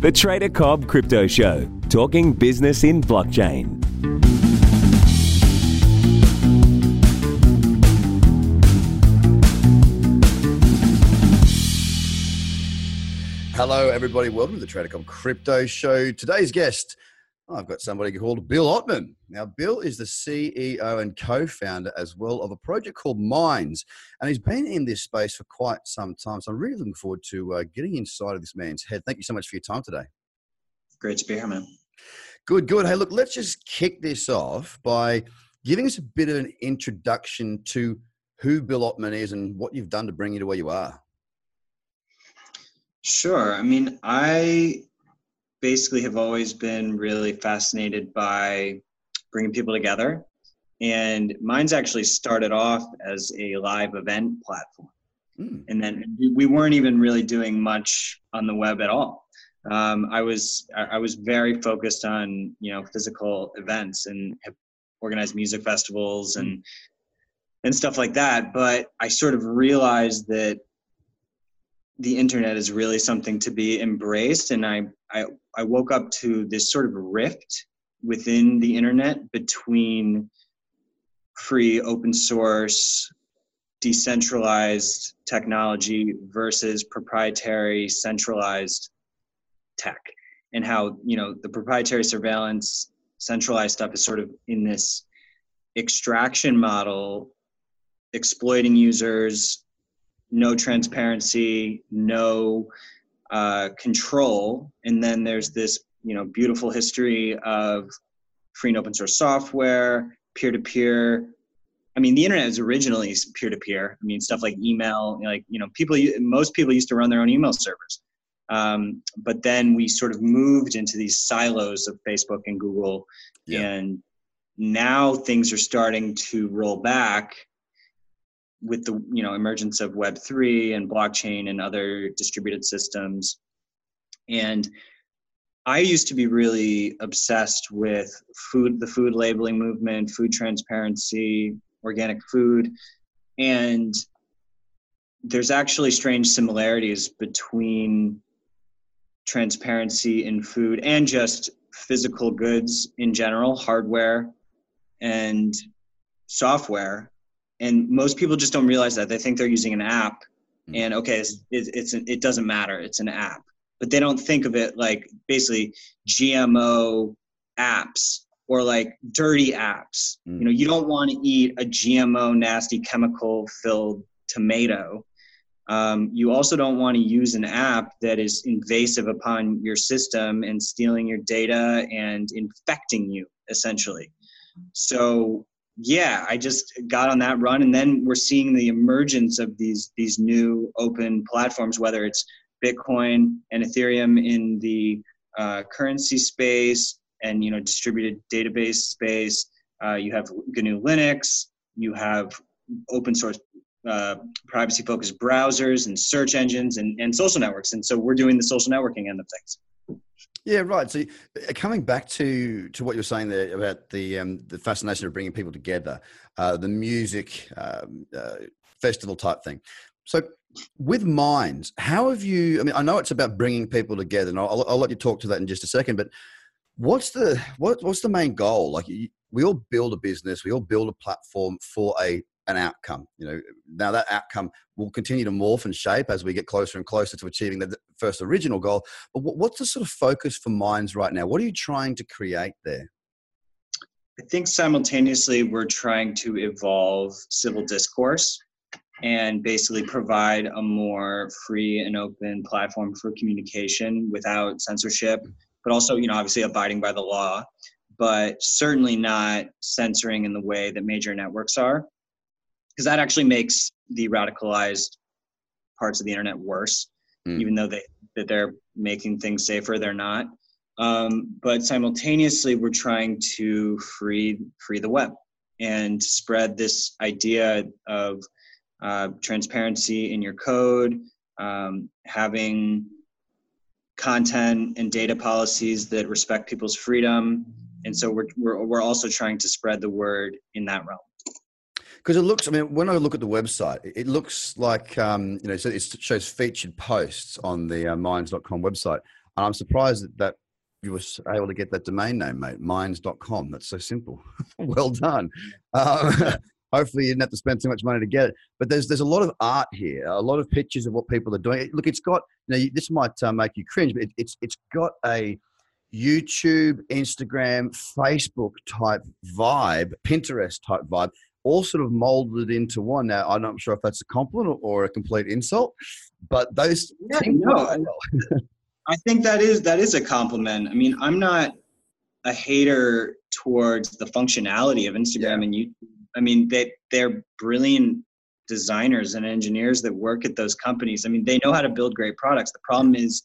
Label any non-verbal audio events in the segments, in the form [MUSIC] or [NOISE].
The Trader Cobb Crypto Show, talking business in blockchain. Hello, everybody. Welcome to the Trader Cobb Crypto Show. Today's guest, I've got somebody called Bill Ottman. Now, Bill is the CEO and co founder as well of a project called Minds, and he's been in this space for quite some time. So I'm really looking forward to uh, getting inside of this man's head. Thank you so much for your time today. Great to be here, man. Good, good. Hey, look, let's just kick this off by giving us a bit of an introduction to who Bill Ottman is and what you've done to bring you to where you are. Sure. I mean, I basically have always been really fascinated by bringing people together. And Minds actually started off as a live event platform. Mm. And then we weren't even really doing much on the web at all. Um, I was I was very focused on you know physical events and have organized music festivals and and stuff like that. But I sort of realized that the internet is really something to be embraced, and I I, I woke up to this sort of rift within the internet between free open source decentralized technology versus proprietary centralized tech. And how you know the proprietary surveillance centralized stuff is sort of in this extraction model exploiting users no transparency no uh, control. And then there's this you know beautiful history of free and open source software peer-to-peer. I mean the internet is originally peer-to-peer. I mean stuff like email like you know people most people used to run their own email servers. Um, but then we sort of moved into these silos of Facebook and Google, yeah. and now things are starting to roll back with the you know emergence of Web three and blockchain and other distributed systems. And I used to be really obsessed with food, the food labeling movement, food transparency, organic food, and there's actually strange similarities between transparency in food and just physical goods in general, hardware and software. And most people just don't realize that. They think they're using an app, hmm. and okay, it's, it's, it doesn't matter. It's an app, but they don't think of it like basically GMO apps or like dirty apps. Mm. You know, you don't want to eat a GMO nasty chemical filled tomato um, you also don't want to use an app that is invasive upon your system and stealing your data and infecting you, essentially. So, yeah, I just got on that run, and then we're seeing the emergence of these these new open platforms, whether it's Bitcoin and Ethereum in the uh, currency space and you know distributed database space. Uh, you have GNU Linux. You have open source uh, privacy focused browsers and search engines and, and social networks. And so we're doing the social networking end of things. Yeah, right. So uh, coming back to to what you're saying there about the um, the fascination of bringing people together, uh, the music um, uh, festival type thing. So with Minds, how have you? I mean, I know it's about bringing people together, and I'll, I'll let you talk to that in just a second. But what's the what, what's the main goal? Like we all build a business, we all build a platform for a an outcome. You know, now that outcome will continue to morph and shape as we get closer and closer to achieving the first original goal. But what's the sort of focus for Minds right now? What are you trying to create there? I think simultaneously we're trying to evolve civil discourse and basically provide a more free and open platform for communication without censorship, but also, you know, obviously abiding by the law, but certainly not censoring in the way that major networks are because that actually makes the radicalized parts of the internet worse mm. even though they that they're making things safer they're not. Um, but simultaneously we're trying to free free the web and spread this idea of uh, transparency in your code um, having content and data policies that respect people's freedom. And so we're, we're, we're also trying to spread the word in that realm because it looks. I mean, when I look at the website, it looks like um, you know, so it shows featured posts on the uh, Minds.com website. And I'm surprised that, that you were able to get that domain name, mate. Minds.com. That's so simple. [LAUGHS] well done. Um, [LAUGHS] hopefully, you didn't have to spend too much money to get it. But there's there's a lot of art here, a lot of pictures of what people are doing. Look, it's got. You know, this might uh, make you cringe, but it, it's it's got a YouTube, Instagram, Facebook type vibe, Pinterest type vibe, all sort of molded into one. Now, I'm not sure if that's a compliment or a complete insult, but those. Yeah, no, [LAUGHS] I think that is that is a compliment. I mean, I'm not a hater towards the functionality of Instagram yeah. and YouTube. I mean, they they're brilliant designers and engineers that work at those companies. I mean, they know how to build great products. The problem is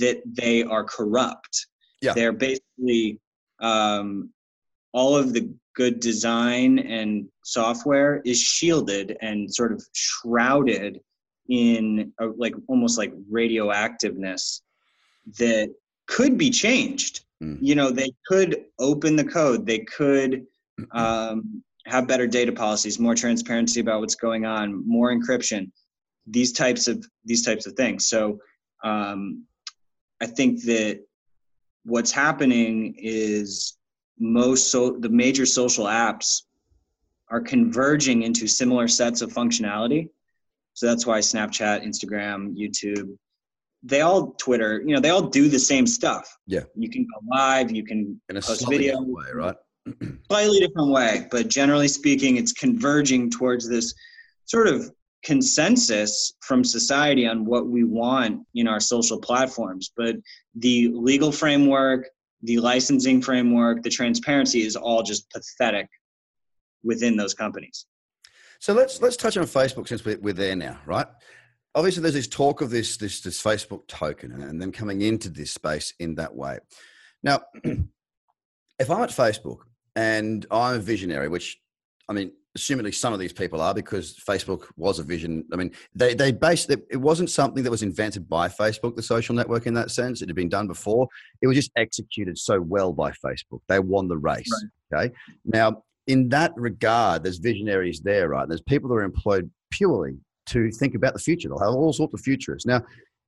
that they are corrupt. Yeah. They're basically um, all of the good design and software is shielded and sort of shrouded in a, like almost like radioactiveness that could be changed. Mm. You know, they could open the code. They could um, have better data policies, more transparency about what's going on, more encryption, these types of these types of things. So um, I think that what's happening is most so the major social apps are converging into similar sets of functionality. So that's why Snapchat, Instagram, YouTube, they all Twitter, you know, they all do the same stuff. Yeah. You can go live, you can in a post video way, right? [CLEARS THROAT] slightly different way, but generally speaking, it's converging towards this sort of consensus from society on what we want in our social platforms. But the legal framework, the licensing framework, the transparency is all just pathetic within those companies. So let's let's touch on Facebook since we're, we're there now, right? obviously there's this talk of this this this Facebook token and them coming into this space in that way. Now, [CLEARS THROAT] if I'm at Facebook and I'm a visionary, which I mean, assumedly some of these people are because Facebook was a vision. I mean, they they based it, it wasn't something that was invented by Facebook, the social network in that sense. It had been done before. It was just executed so well by Facebook. They won the race. Right. Okay. Now, in that regard, there's visionaries there, right? There's people that are employed purely to think about the future. They'll have all sorts of futurists. Now,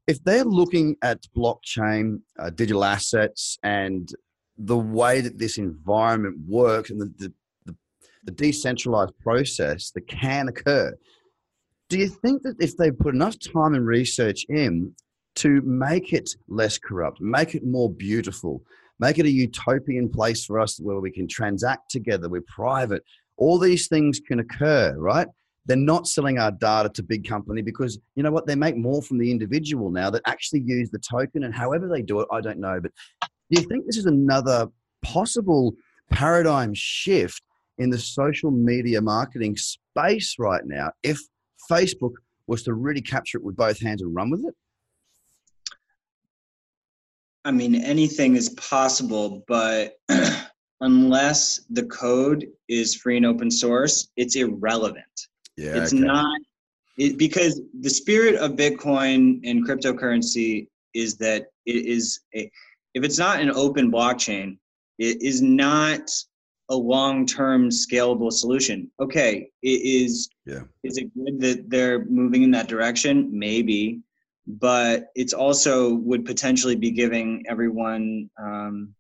if they're looking at blockchain, uh, digital assets, and the way that this environment works and the, the, the, decentralized process that can occur, do you think that if they put enough time and research in to make it less corrupt, make it more beautiful, make it a utopian place for us where we can transact together, we're private, all these things can occur, right? They're not selling our data to big company because you know what? They make more from the individual now that actually use the token, and however they do it, I don't know. But do you think this is another possible paradigm shift in the social media marketing space right now? If Facebook was to really capture it with both hands and run with it? I mean, anything is possible, but [CLEARS THROAT] unless the code is free and open source, it's irrelevant. Yeah, it's okay. not it, because the spirit of Bitcoin and cryptocurrency is that it is a, if it's not an open blockchain, it is not a long-term scalable solution. Okay, it is. Yeah. Is it good that they're moving in that direction? Maybe, but it's also would potentially be giving everyone um,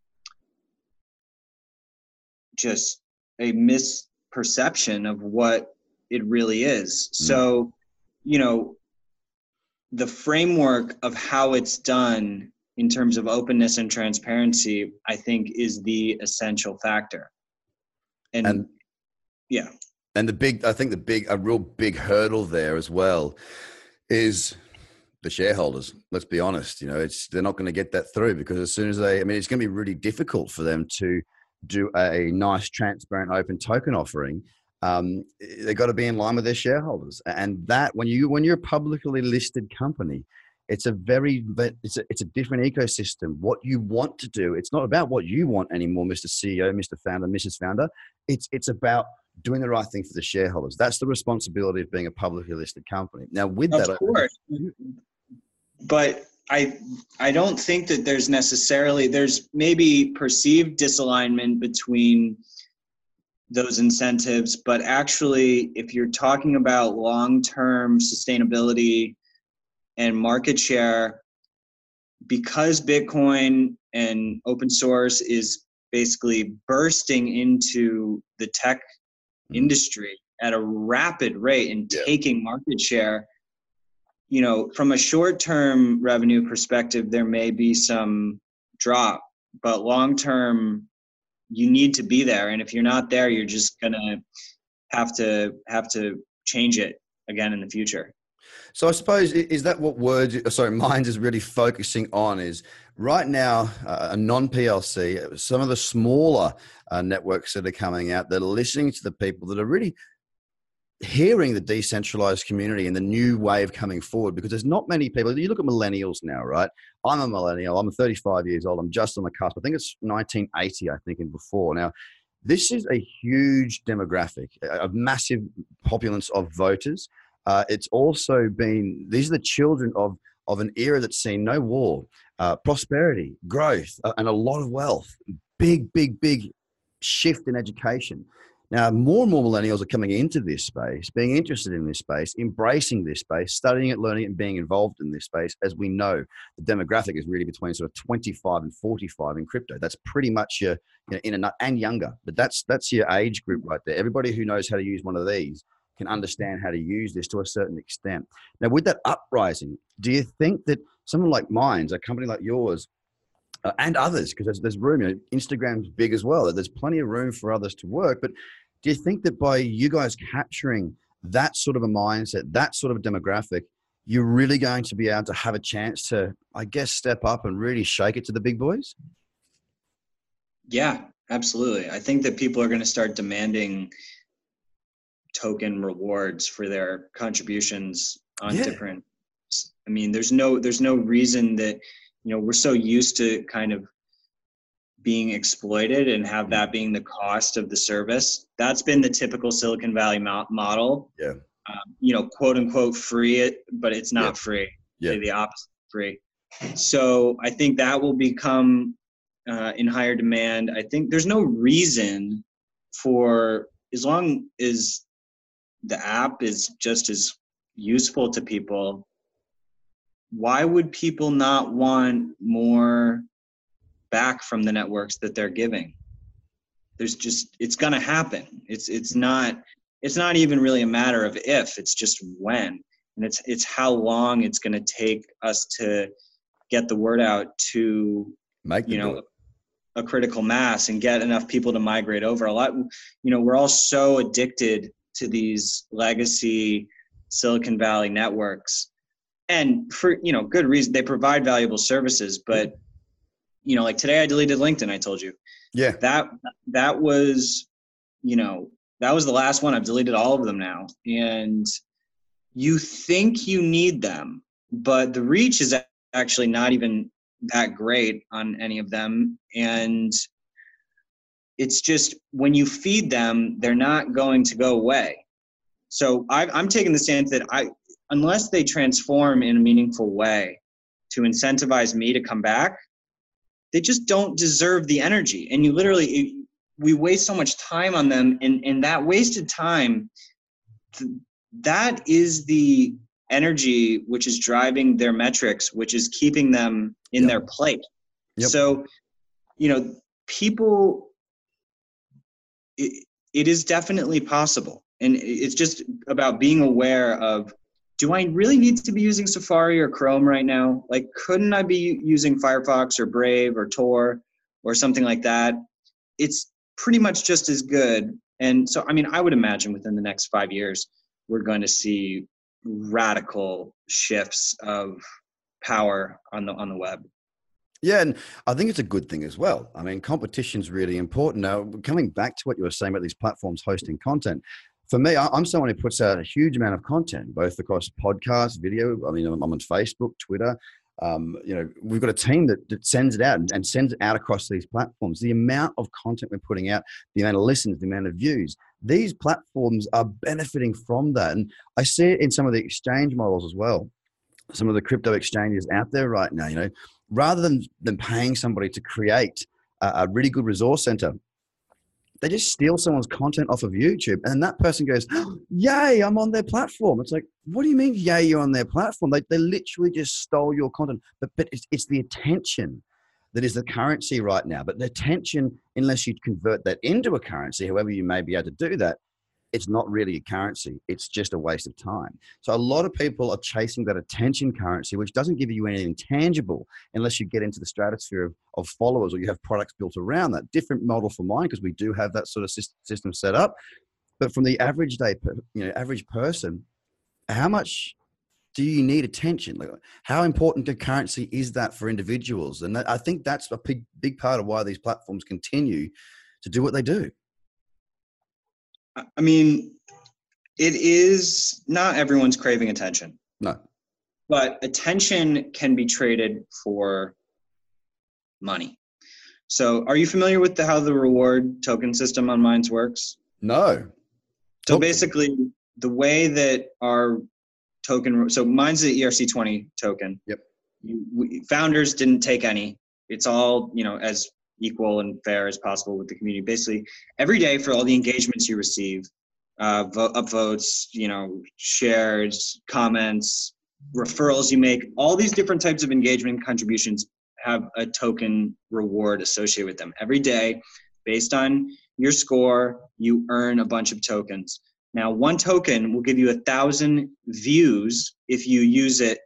just a misperception of what it really is. Mm. So, you know, the framework of how it's done in terms of openness and transparency, I think, is the essential factor. And, and yeah. And the big, I think the big, a real big hurdle there as well is the shareholders. Let's be honest. You know, it's they're not going to get that through because as soon as they, I mean, it's going to be really difficult for them to do a nice, transparent, open token offering um, they've got to be in line with their shareholders. And that when you when you're a publicly listed company, it's a very it's a, it's a different ecosystem. What you want to do, it's not about what you want anymore, Mr. CEO, Mr. Founder, Mrs. Founder. It's it's about doing the right thing for the shareholders. That's the responsibility of being a publicly listed company. Now, with of that, of course, but I I don't think that there's necessarily there's maybe perceived disalignment between those incentives. But actually, if you're talking about long term sustainability and market share, because Bitcoin and open source is basically bursting into the tech mm. industry at a rapid rate and yeah. taking market share you know from a short term revenue perspective there may be some drop but long term you need to be there and if you're not there you're just going to have to have to change it again in the future so I suppose is that what words sorry [LAUGHS] minds is really focusing on is right now uh, a non PLC some of the smaller uh, networks that are coming out that are listening to the people that are really hearing the decentralized community and the new wave coming forward because there's not many people you look at millennials now right? I'm a millennial i'm 35 years old i'm just on the cusp i think it's 1980 i think and before. Now this is a huge demographic a massive populace of voters uh, it's also been these are the children of of an era that's seen no war uh, prosperity growth uh, and a lot of wealth big big big shift in education now, more and more millennials are coming into this space, being interested in this space, embracing this space, studying it, learning it, and being involved in this space. As we know, the demographic is really between sort of 25 and 45 in crypto. That's pretty much your, you know, in a, and younger, but that's that's your age group right there. Everybody who knows how to use one of these can understand how to use this to a certain extent. Now, with that uprising, do you think that someone like Minds, a company like yours, uh, and others, because there's, there's room. You know, Instagram's big as well. There's plenty of room for others to work. But do you think that by you guys capturing that sort of a mindset, that sort of a demographic, you're really going to be able to have a chance to, I guess, step up and really shake it to the big boys? Yeah, absolutely. I think that people are going to start demanding token rewards for their contributions on yeah. different I mean, there's no there's no reason that you know we're so used to kind of being exploited and have that being the cost of the service. That's been the typical Silicon Valley mo- model. Yeah. Um, you know, quote unquote free it, but it's not yeah. free. Yeah. The opposite free. So I think that will become uh, in higher demand. I think there's no reason for as long as the app is just as useful to people why would people not want more back from the networks that they're giving? There's just it's going to happen. It's it's not it's not even really a matter of if it's just when. And it's it's how long it's going to take us to get the word out to Make you know a critical mass and get enough people to migrate over. A lot you know we're all so addicted to these legacy silicon valley networks. And for you know good reason they provide valuable services but you know like today i deleted linkedin i told you. Yeah. That that was you know that was the last one. I've deleted all of them now. And you think you need them but the reach is actually not even that great on any of them. And it's just when you feed them they're not going to go away so I, i'm taking the stance that i unless they transform in a meaningful way to incentivize me to come back, they just don't deserve the energy. And you literally, we waste so much time on them, and, and that wasted time, that is the energy which is driving their metrics, which is keeping them in yep. their plate. Yep. So, you know, people, it, it is definitely possible. And it's just about being aware of do I really need to be using Safari or Chrome right now? Like, couldn't I be using Firefox or Brave or Tor or something like that? It's pretty much just as good. And so, I mean, I would imagine within the next five years, we're going to see radical shifts of power on the on the web. Yeah, and I think it's a good thing as well. I mean, competition is really important. Now, coming back to what you were saying about these platforms hosting content, for me, I'm someone who puts out a huge amount of content, both across podcasts, video. I mean, I'm on Facebook, Twitter. Um, you know, we've got a team that, that sends it out and, and, sends it out across these platforms. The amount of content we're putting out, the amount of listens, the amount of views, these platforms are benefiting from that. And I see it in some of the exchange models as well. Some of the crypto exchanges out there right now, you know, rather than, than paying somebody to create a, a really good resource center they just steal someone's content off of YouTube, and that person goes, oh, "Yay, I'm on their platform." It's like, what do you mean, "Yay, you're on their platform"? They they literally just stole your content, but but it's, it's the attention that is the currency right now. But the attention, unless you convert that into a currency, however you may be able to do that, it's not really a currency. It's just a waste of time. So a lot of people are chasing that attention currency, which doesn't give you anything tangible unless you get into the stratosphere of, of followers or you have products built around that. Different model for mine because we do have that sort of system set up. But from the average day, you know, average person, how much do you need attention? Like, how important a currency is that for individuals? And that, I think that's a big, big part of why these platforms continue to do what they do. I mean, it is not everyone's craving attention. No. But attention can be traded for money. So, are you familiar with the, how the reward token system on Minds works? No. So, basically, the way that our token, so Minds is the ERC20 token. Yep. We, founders didn't take any. It's all, you know, as equal and fair as possible with the community. Basically, every day for all the engagements you receive, uh, vote, upvotes, you know, shares, comments, referrals you make, all these different types of engagement contributions have a token reward associated with them. Every day, based on your score, you earn a bunch of tokens. Now, one token will give you a thousand views if you use it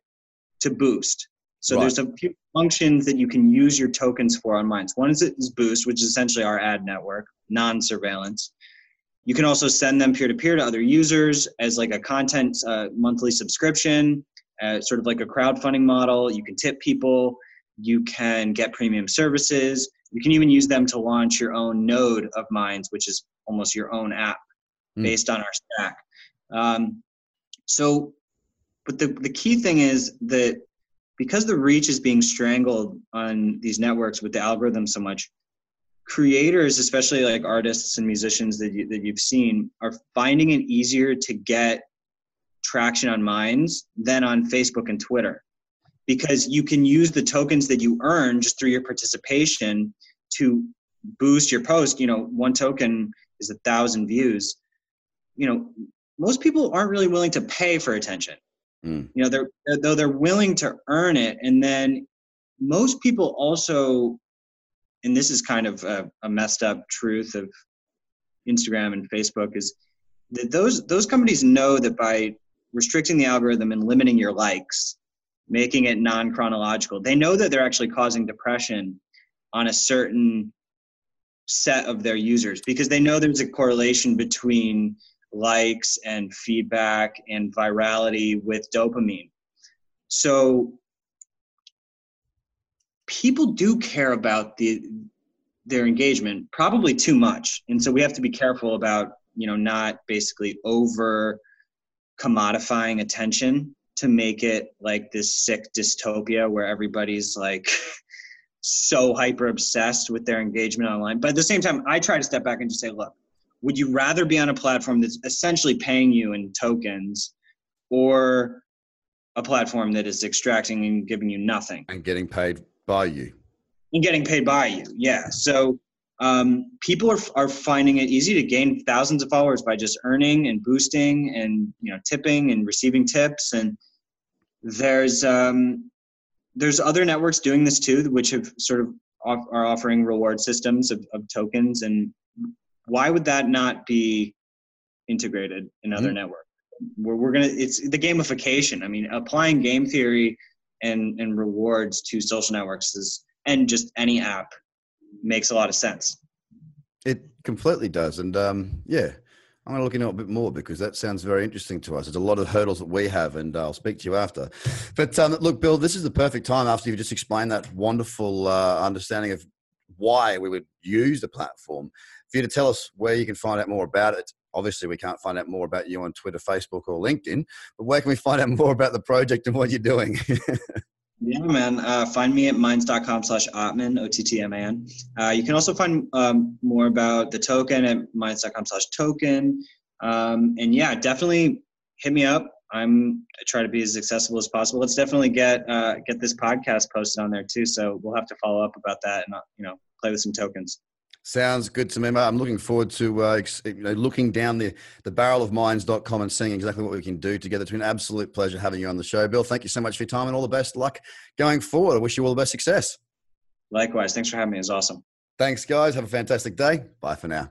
to boost. So right. there's a few functions that you can use your tokens for on Minds. One is, is Boost, which is essentially our ad network, non-surveillance. You can also send them peer-to-peer to other users as like a content uh, monthly subscription, uh, sort of like a crowdfunding model. You can tip people. You can get premium services. You can even use them to launch your own node of Minds, which is almost your own app mm. based on our stack. Um, so, but the, the key thing is that because the reach is being strangled on these networks with the algorithm so much creators especially like artists and musicians that, you, that you've seen are finding it easier to get traction on minds than on facebook and twitter. Because you can use the tokens that you earn just through your participation to boost your post. You know one token is a thousand views. You know most people aren't really willing to pay for attention Mm. You know, they're though they're willing to earn it, and then most people also, and this is kind of a, a messed up truth of Instagram and Facebook is that those those companies know that by restricting the algorithm and limiting your likes, making it non chronological, they know that they're actually causing depression on a certain set of their users because they know there's a correlation between likes and feedback and virality with dopamine. So people do care about the their engagement probably too much and so we have to be careful about you know not basically over commodifying attention to make it like this sick dystopia where everybody's like [LAUGHS] so hyper obsessed with their engagement online but at the same time i try to step back and just say look would you rather be on a platform that's essentially paying you in tokens or a platform that is extracting and giving you nothing? And getting paid by you. And getting paid by you yeah. So um, people are, are finding it easy to gain thousands of followers by just earning and boosting and you know tipping and receiving tips. And there's um, there's other networks doing this too which have sort of off, are offering reward systems of, of tokens and why would that not be integrated in other mm-hmm. networks? We're, we're gonna it's the gamification. I mean, applying game theory and and rewards to social networks is and just any app makes a lot of sense. It completely does, and um, yeah, I'm going to look into it a bit more because that sounds very interesting to us. There's a lot of hurdles that we have, and I'll speak to you after. But um, look, Bill, this is the perfect time after you've just explained that wonderful uh, understanding of why we would use the platform for you to tell us where you can find out more about it. Obviously, we can't find out more about you on Twitter, Facebook, or LinkedIn, but where can we find out more about the project and what you're doing? [LAUGHS] yeah, man. Uh, find me at minds.com slash Ottman, O-T-T-M-A-N. Uh, you can also find um, more about the token at minds.com slash token. Um, and yeah, definitely hit me up. I'm I try to be as accessible as possible. Let's definitely get uh, get this podcast posted on there too. So we'll have to follow up about that and uh, you know play with some tokens. Sounds good to me, mate. I'm looking forward to uh, you know, looking down the, the barrel of minds.com and seeing exactly what we can do together. It's been an absolute pleasure having you on the show, Bill. Thank you so much for your time and all the best luck going forward. I wish you all the best success. Likewise. Thanks for having me. It's awesome. Thanks, guys. Have a fantastic day. Bye for now.